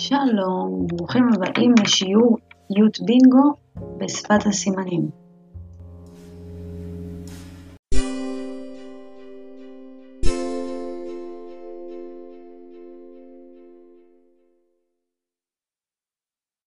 שלום, ברוכים הבאים לשיעור י' בינגו בשפת הסימנים.